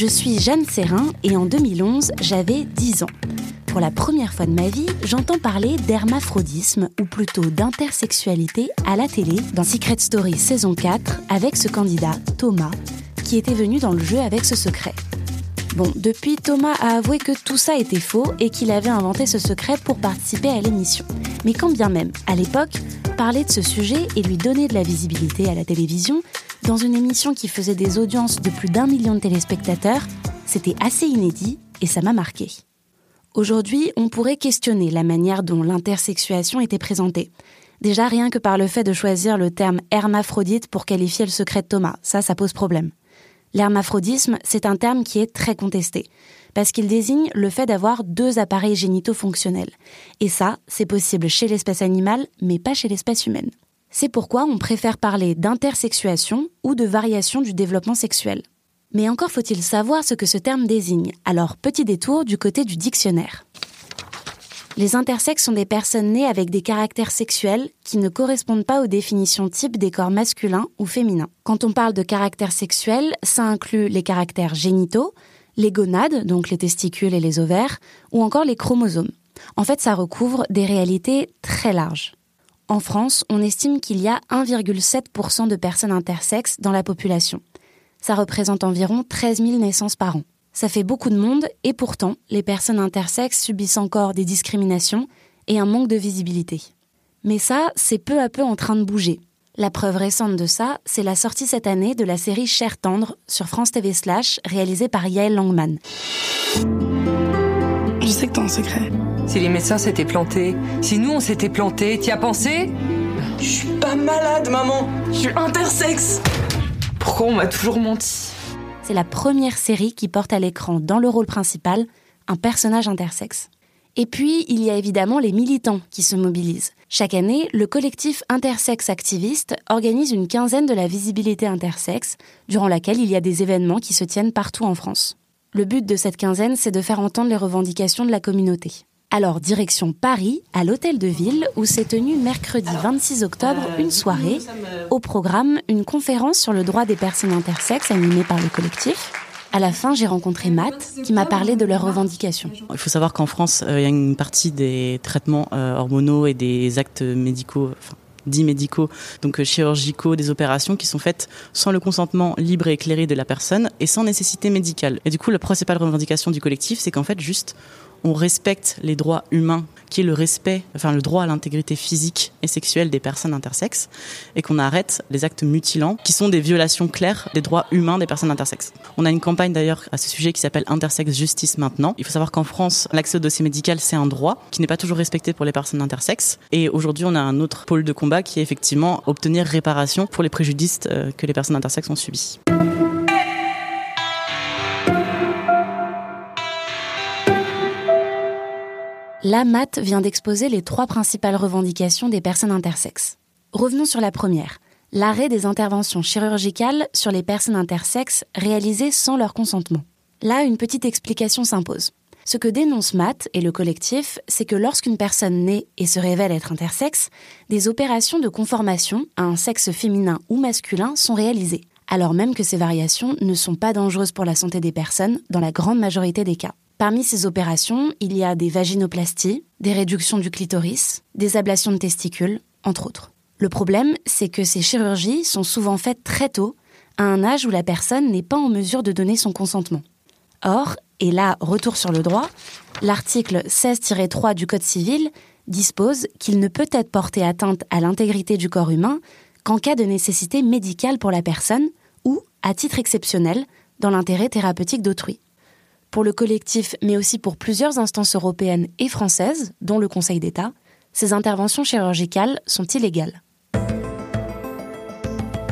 Je suis Jeanne Serrin et en 2011, j'avais 10 ans. Pour la première fois de ma vie, j'entends parler d'hermaphrodisme, ou plutôt d'intersexualité, à la télé, dans Secret Story saison 4, avec ce candidat, Thomas, qui était venu dans le jeu avec ce secret. Bon, depuis, Thomas a avoué que tout ça était faux et qu'il avait inventé ce secret pour participer à l'émission. Mais quand bien même, à l'époque, parler de ce sujet et lui donner de la visibilité à la télévision, dans une émission qui faisait des audiences de plus d'un million de téléspectateurs, c'était assez inédit et ça m'a marqué. Aujourd'hui, on pourrait questionner la manière dont l'intersexuation était présentée. Déjà rien que par le fait de choisir le terme hermaphrodite pour qualifier le secret de Thomas, ça, ça pose problème. L'hermaphrodisme, c'est un terme qui est très contesté, parce qu'il désigne le fait d'avoir deux appareils génitaux fonctionnels. Et ça, c'est possible chez l'espèce animale, mais pas chez l'espèce humaine. C'est pourquoi on préfère parler d'intersexuation ou de variation du développement sexuel. Mais encore faut-il savoir ce que ce terme désigne, alors petit détour du côté du dictionnaire. Les intersexes sont des personnes nées avec des caractères sexuels qui ne correspondent pas aux définitions types des corps masculins ou féminins. Quand on parle de caractères sexuels, ça inclut les caractères génitaux, les gonades, donc les testicules et les ovaires, ou encore les chromosomes. En fait, ça recouvre des réalités très larges. En France, on estime qu'il y a 1,7% de personnes intersexes dans la population. Ça représente environ 13 000 naissances par an. Ça fait beaucoup de monde et pourtant, les personnes intersexes subissent encore des discriminations et un manque de visibilité. Mais ça, c'est peu à peu en train de bouger. La preuve récente de ça, c'est la sortie cette année de la série Cher tendre sur France TV Slash, réalisée par Yael Langman. Je sais que t'as un secret. Si les médecins s'étaient plantés, si nous on s'était plantés, t'y as pensé? Je suis pas malade, maman. Je suis intersexe. Pourquoi on m'a toujours menti? C'est la première série qui porte à l'écran dans le rôle principal un personnage intersexe. Et puis, il y a évidemment les militants qui se mobilisent. Chaque année, le collectif Intersexe Activiste organise une quinzaine de la visibilité intersexe, durant laquelle il y a des événements qui se tiennent partout en France. Le but de cette quinzaine, c'est de faire entendre les revendications de la communauté. Alors, direction Paris, à l'Hôtel de Ville, où s'est tenue mercredi 26 octobre une soirée. Au programme, une conférence sur le droit des personnes intersexes animée par le collectif. À la fin, j'ai rencontré Matt, qui m'a parlé de leurs revendications. Il faut savoir qu'en France, euh, il y a une partie des traitements euh, hormonaux et des actes médicaux, enfin, dits médicaux, donc euh, chirurgicaux, des opérations qui sont faites sans le consentement libre et éclairé de la personne et sans nécessité médicale. Et du coup, la principale revendication du collectif, c'est qu'en fait, juste, on respecte les droits humains, qui est le respect, enfin le droit à l'intégrité physique et sexuelle des personnes intersexes, et qu'on arrête les actes mutilants, qui sont des violations claires des droits humains des personnes intersexes. On a une campagne d'ailleurs à ce sujet qui s'appelle Intersex Justice maintenant. Il faut savoir qu'en France, l'accès au dossier médical, c'est un droit qui n'est pas toujours respecté pour les personnes intersexes. Et aujourd'hui, on a un autre pôle de combat qui est effectivement obtenir réparation pour les préjudices euh, que les personnes intersexes ont subis. La Matt vient d'exposer les trois principales revendications des personnes intersexes. Revenons sur la première, l'arrêt des interventions chirurgicales sur les personnes intersexes réalisées sans leur consentement. Là, une petite explication s'impose. Ce que dénonce Matt et le collectif, c'est que lorsqu'une personne naît et se révèle être intersexe, des opérations de conformation à un sexe féminin ou masculin sont réalisées, alors même que ces variations ne sont pas dangereuses pour la santé des personnes dans la grande majorité des cas. Parmi ces opérations, il y a des vaginoplasties, des réductions du clitoris, des ablations de testicules, entre autres. Le problème, c'est que ces chirurgies sont souvent faites très tôt, à un âge où la personne n'est pas en mesure de donner son consentement. Or, et là, retour sur le droit, l'article 16-3 du Code civil dispose qu'il ne peut être porté atteinte à l'intégrité du corps humain qu'en cas de nécessité médicale pour la personne ou, à titre exceptionnel, dans l'intérêt thérapeutique d'autrui pour le collectif, mais aussi pour plusieurs instances européennes et françaises, dont le Conseil d'État, ces interventions chirurgicales sont illégales.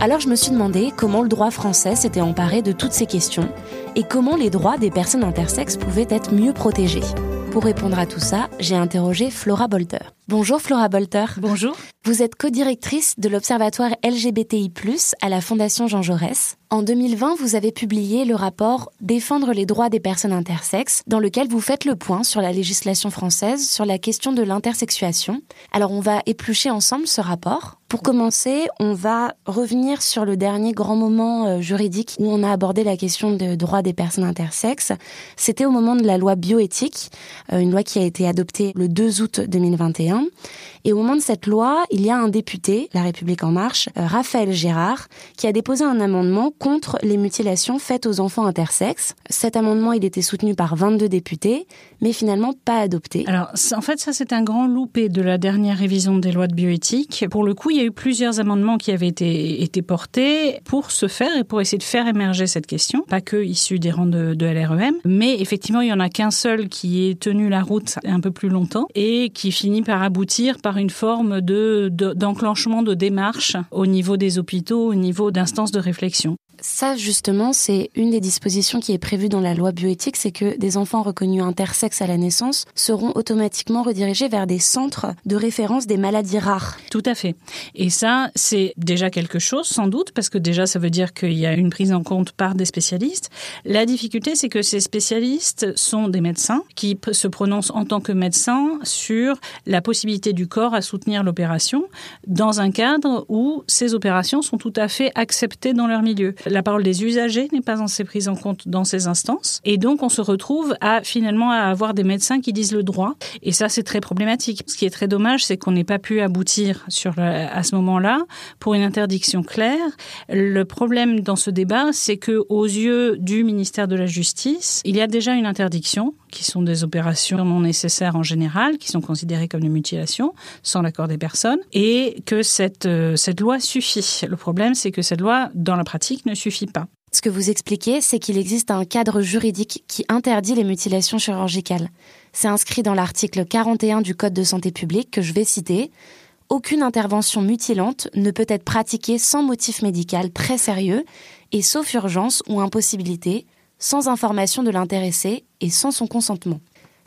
Alors je me suis demandé comment le droit français s'était emparé de toutes ces questions et comment les droits des personnes intersexes pouvaient être mieux protégés. Pour répondre à tout ça, j'ai interrogé Flora Bolter. Bonjour Flora Bolter. Bonjour. Vous êtes co-directrice de l'Observatoire LGBTI+, à la Fondation Jean Jaurès. En 2020, vous avez publié le rapport Défendre les droits des personnes intersexes, dans lequel vous faites le point sur la législation française sur la question de l'intersexuation. Alors on va éplucher ensemble ce rapport. Pour commencer, on va revenir sur le dernier grand moment euh, juridique où on a abordé la question des droits des personnes intersexes. C'était au moment de la loi bioéthique, euh, une loi qui a été adoptée le 2 août 2021. Museum. Et au moment de cette loi, il y a un député, La République en marche, euh, Raphaël Gérard, qui a déposé un amendement contre les mutilations faites aux enfants intersexes. Cet amendement, il était soutenu par 22 députés, mais finalement pas adopté. Alors, en fait, ça, c'est un grand loupé de la dernière révision des lois de bioéthique. Pour le coup, il y a eu plusieurs amendements qui avaient été, portés pour se faire et pour essayer de faire émerger cette question, pas que issus des rangs de, de LREM, mais effectivement, il y en a qu'un seul qui est tenu la route un peu plus longtemps et qui finit par aboutir par une forme de d'enclenchement de, démarche au niveau des hôpitaux, au niveau d'instances de réflexion. Ça, justement, c'est une des dispositions qui est prévue dans la loi bioéthique, c'est que des enfants reconnus intersexes à la naissance seront automatiquement redirigés vers des centres de référence des maladies rares. Tout à fait. Et ça, c'est déjà quelque chose, sans doute, parce que déjà, ça veut dire qu'il y a une prise en compte par des spécialistes. La difficulté, c'est que ces spécialistes sont des médecins qui se prononcent en tant que médecins sur la possibilité du corps à soutenir l'opération dans un cadre où ces opérations sont tout à fait acceptées dans leur milieu la parole des usagers n'est pas assez prise en compte dans ces instances. Et donc, on se retrouve à finalement à avoir des médecins qui disent le droit. Et ça, c'est très problématique. Ce qui est très dommage, c'est qu'on n'ait pas pu aboutir sur à ce moment-là pour une interdiction claire. Le problème dans ce débat, c'est que aux yeux du ministère de la Justice, il y a déjà une interdiction qui sont des opérations non nécessaires en général, qui sont considérées comme des mutilations sans l'accord des personnes, et que cette, euh, cette loi suffit. Le problème, c'est que cette loi, dans la pratique, ne suffit pas. Ce que vous expliquez, c'est qu'il existe un cadre juridique qui interdit les mutilations chirurgicales. C'est inscrit dans l'article 41 du Code de santé publique que je vais citer. Aucune intervention mutilante ne peut être pratiquée sans motif médical très sérieux et sauf urgence ou impossibilité, sans information de l'intéressé et sans son consentement.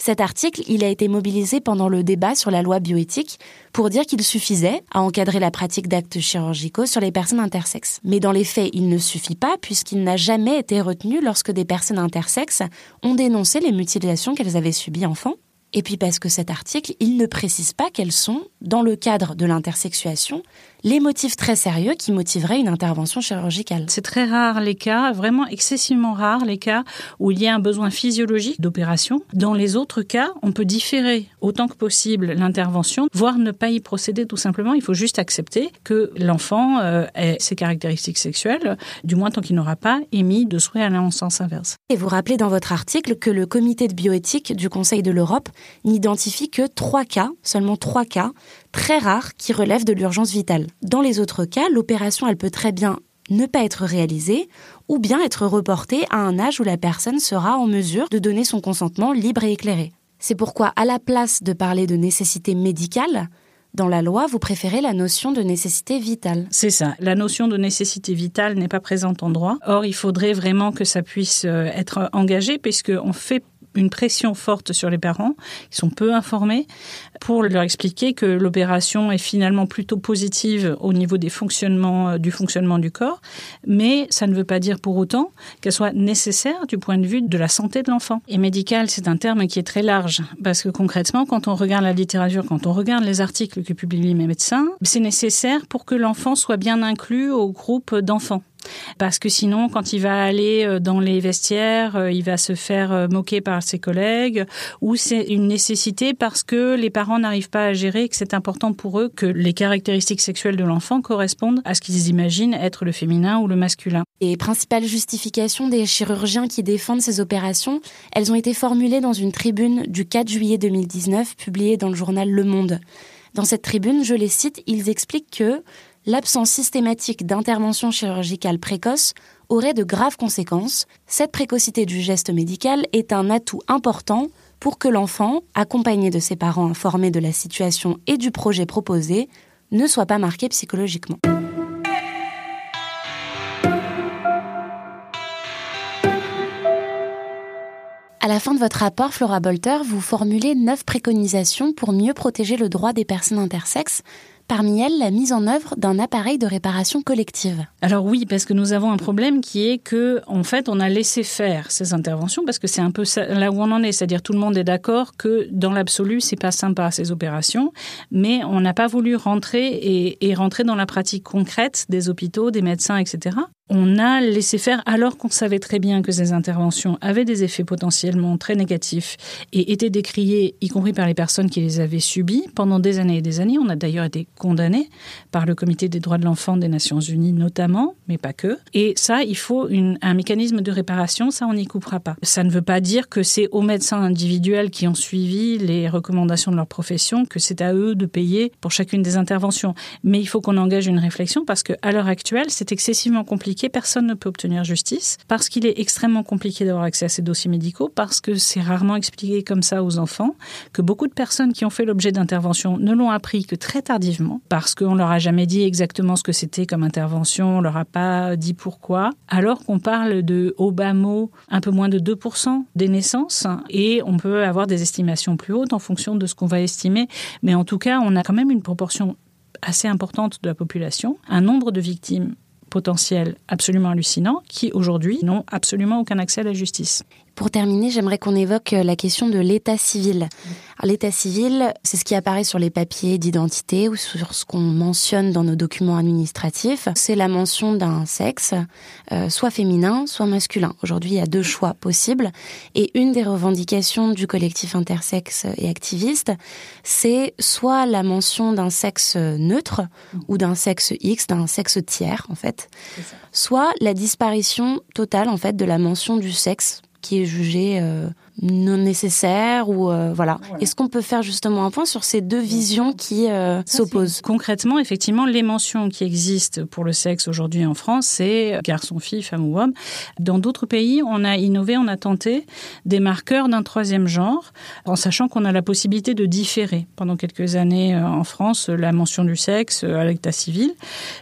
Cet article, il a été mobilisé pendant le débat sur la loi bioéthique pour dire qu'il suffisait à encadrer la pratique d'actes chirurgicaux sur les personnes intersexes. Mais dans les faits, il ne suffit pas puisqu'il n'a jamais été retenu lorsque des personnes intersexes ont dénoncé les mutilations qu'elles avaient subies enfant. Et puis parce que cet article, il ne précise pas quels sont, dans le cadre de l'intersexuation, les motifs très sérieux qui motiveraient une intervention chirurgicale. C'est très rare les cas, vraiment excessivement rare les cas où il y a un besoin physiologique d'opération. Dans les autres cas, on peut différer autant que possible l'intervention, voire ne pas y procéder tout simplement. Il faut juste accepter que l'enfant euh, ait ses caractéristiques sexuelles, du moins tant qu'il n'aura pas émis de souhait à en sens inverse. Et vous rappelez dans votre article que le comité de bioéthique du Conseil de l'Europe n'identifie que trois cas, seulement trois cas, très rares qui relèvent de l'urgence vitale. Dans les autres cas, l'opération, elle peut très bien ne pas être réalisée ou bien être reportée à un âge où la personne sera en mesure de donner son consentement libre et éclairé. C'est pourquoi, à la place de parler de nécessité médicale, dans la loi, vous préférez la notion de nécessité vitale. C'est ça. La notion de nécessité vitale n'est pas présente en droit. Or, il faudrait vraiment que ça puisse euh, être engagé puisqu'on fait une pression forte sur les parents, qui sont peu informés, pour leur expliquer que l'opération est finalement plutôt positive au niveau des fonctionnements, euh, du fonctionnement du corps, mais ça ne veut pas dire pour autant qu'elle soit nécessaire du point de vue de la santé de l'enfant. Et médical, c'est un terme qui est très large, parce que concrètement, quand on regarde la littérature, quand on regarde les articles que publient mes médecins, c'est nécessaire pour que l'enfant soit bien inclus au groupe d'enfants. Parce que sinon, quand il va aller euh, dans les vestiaires, euh, il va se faire euh, moquer par ses collègues, ou c'est une nécessité parce que les parents n'arrivent pas à gérer, que c'est important pour eux que les caractéristiques sexuelles de l'enfant correspondent à ce qu'ils imaginent être le féminin ou le masculin. Les principales justifications des chirurgiens qui défendent ces opérations, elles ont été formulées dans une tribune du 4 juillet 2019 publiée dans le journal Le Monde. Dans cette tribune, je les cite, ils expliquent que l'absence systématique d'intervention chirurgicale précoce aurait de graves conséquences. Cette précocité du geste médical est un atout important pour que l'enfant, accompagné de ses parents informés de la situation et du projet proposé, ne soit pas marqué psychologiquement. À la fin de votre rapport, Flora Bolter, vous formulez neuf préconisations pour mieux protéger le droit des personnes intersexes parmi elles la mise en œuvre d'un appareil de réparation collective. Alors oui, parce que nous avons un problème qui est que, en fait, on a laissé faire ces interventions parce que c'est un peu là où on en est, c'est-à-dire tout le monde est d'accord que dans l'absolu, c'est pas sympa ces opérations, mais on n'a pas voulu rentrer et, et rentrer dans la pratique concrète des hôpitaux, des médecins, etc on a laissé faire alors qu'on savait très bien que ces interventions avaient des effets potentiellement très négatifs et étaient décriés, y compris par les personnes qui les avaient subies pendant des années et des années. On a d'ailleurs été condamnés par le Comité des droits de l'enfant des Nations Unies notamment, mais pas que. Et ça, il faut un mécanisme de réparation, ça on n'y coupera pas. Ça ne veut pas dire que c'est aux médecins individuels qui ont suivi les recommandations de leur profession que c'est à eux de payer pour chacune des interventions. Mais il faut qu'on engage une réflexion parce qu'à l'heure actuelle, c'est excessivement compliqué personne ne peut obtenir justice, parce qu'il est extrêmement compliqué d'avoir accès à ces dossiers médicaux, parce que c'est rarement expliqué comme ça aux enfants, que beaucoup de personnes qui ont fait l'objet d'interventions ne l'ont appris que très tardivement, parce qu'on leur a jamais dit exactement ce que c'était comme intervention, on leur a pas dit pourquoi, alors qu'on parle de au bas mot un peu moins de 2% des naissances, et on peut avoir des estimations plus hautes en fonction de ce qu'on va estimer, mais en tout cas, on a quand même une proportion assez importante de la population, un nombre de victimes potentiels absolument hallucinants qui aujourd'hui n'ont absolument aucun accès à la justice. Pour terminer, j'aimerais qu'on évoque euh, la question de l'état civil. L'état civil, c'est ce qui apparaît sur les papiers d'identité ou sur ce qu'on mentionne dans nos documents administratifs. C'est la mention d'un sexe, euh, soit féminin, soit masculin. Aujourd'hui, il y a deux choix possibles. Et une des revendications du collectif intersexe et activiste, c'est soit la mention d'un sexe neutre ou d'un sexe X, d'un sexe tiers, en fait, soit la disparition totale, en fait, de la mention du sexe qui est jugé euh, non nécessaire ou euh, voilà. Est-ce qu'on peut faire justement un point sur ces deux visions qui euh, s'opposent? Concrètement, effectivement, les mentions qui existent pour le sexe aujourd'hui en France, c'est garçon, fille, femme ou homme. Dans d'autres pays, on a innové, on a tenté des marqueurs d'un troisième genre, en sachant qu'on a la possibilité de différer pendant quelques années euh, en France la mention du sexe à l'état civil,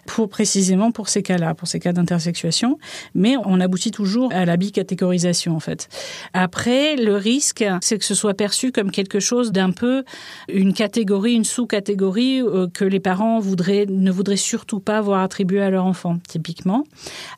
pour précisément pour ces cas-là, pour ces cas d'intersexuation. Mais on aboutit toujours à la bicatégorisation en fait. Après, le risque, c'est que ce soit perçu comme quelque chose d'un peu une catégorie, une sous-catégorie euh, que les parents voudraient, ne voudraient surtout pas voir attribuer à leur enfant, typiquement,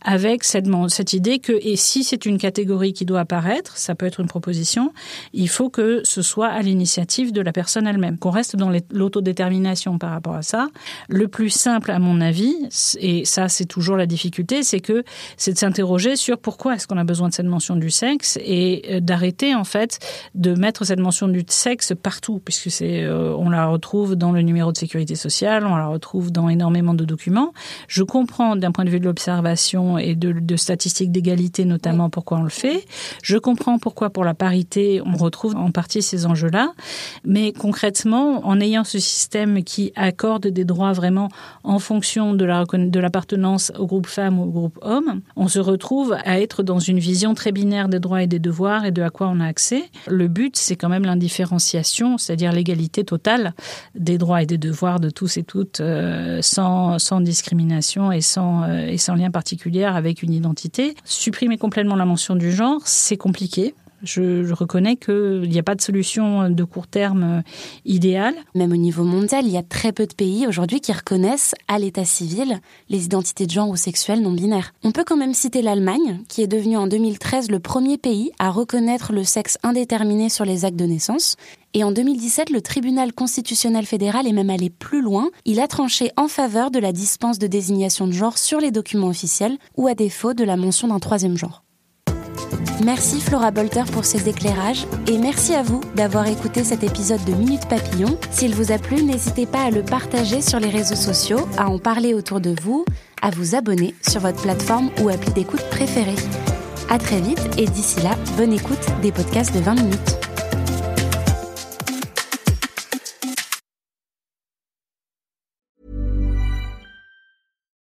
avec cette, cette idée que, et si c'est une catégorie qui doit apparaître, ça peut être une proposition, il faut que ce soit à l'initiative de la personne elle-même, qu'on reste dans l'autodétermination par rapport à ça. Le plus simple, à mon avis, et ça c'est toujours la difficulté, c'est que c'est de s'interroger sur pourquoi est-ce qu'on a besoin de cette mention du sexe et euh, en fait de mettre cette mention du sexe partout, puisque c'est, euh, on la retrouve dans le numéro de sécurité sociale, on la retrouve dans énormément de documents. Je comprends d'un point de vue de l'observation et de, de statistiques d'égalité notamment pourquoi on le fait. Je comprends pourquoi pour la parité on retrouve en partie ces enjeux-là, mais concrètement, en ayant ce système qui accorde des droits vraiment en fonction de la de l'appartenance au groupe femme ou au groupe homme, on se retrouve à être dans une vision très binaire des droits et des devoirs et de à quoi on accès. Le but, c'est quand même l'indifférenciation, c'est-à-dire l'égalité totale des droits et des devoirs de tous et toutes, euh, sans, sans discrimination et sans, euh, et sans lien particulier avec une identité. Supprimer complètement la mention du genre, c'est compliqué. Je, reconnais qu'il n'y a pas de solution de court terme euh, idéale. Même au niveau mondial, il y a très peu de pays aujourd'hui qui reconnaissent à l'état civil les identités de genre ou sexuelles non binaires. On peut quand même citer l'Allemagne, qui est devenue en 2013 le premier pays à reconnaître le sexe indéterminé sur les actes de naissance. Et en 2017, le tribunal constitutionnel fédéral est même allé plus loin. Il a tranché en faveur de la dispense de désignation de genre sur les documents officiels ou à défaut de la mention d'un troisième genre. Merci Flora Bolter pour ces éclairages et merci à vous d'avoir écouté cet épisode de Minute Papillon. S'il vous a plu, n'hésitez pas à le partager sur les réseaux sociaux, à en parler autour de vous, à vous abonner sur votre plateforme ou appli d'écoute préférée. À très vite et d'ici là, bonne écoute des podcasts de 20 minutes.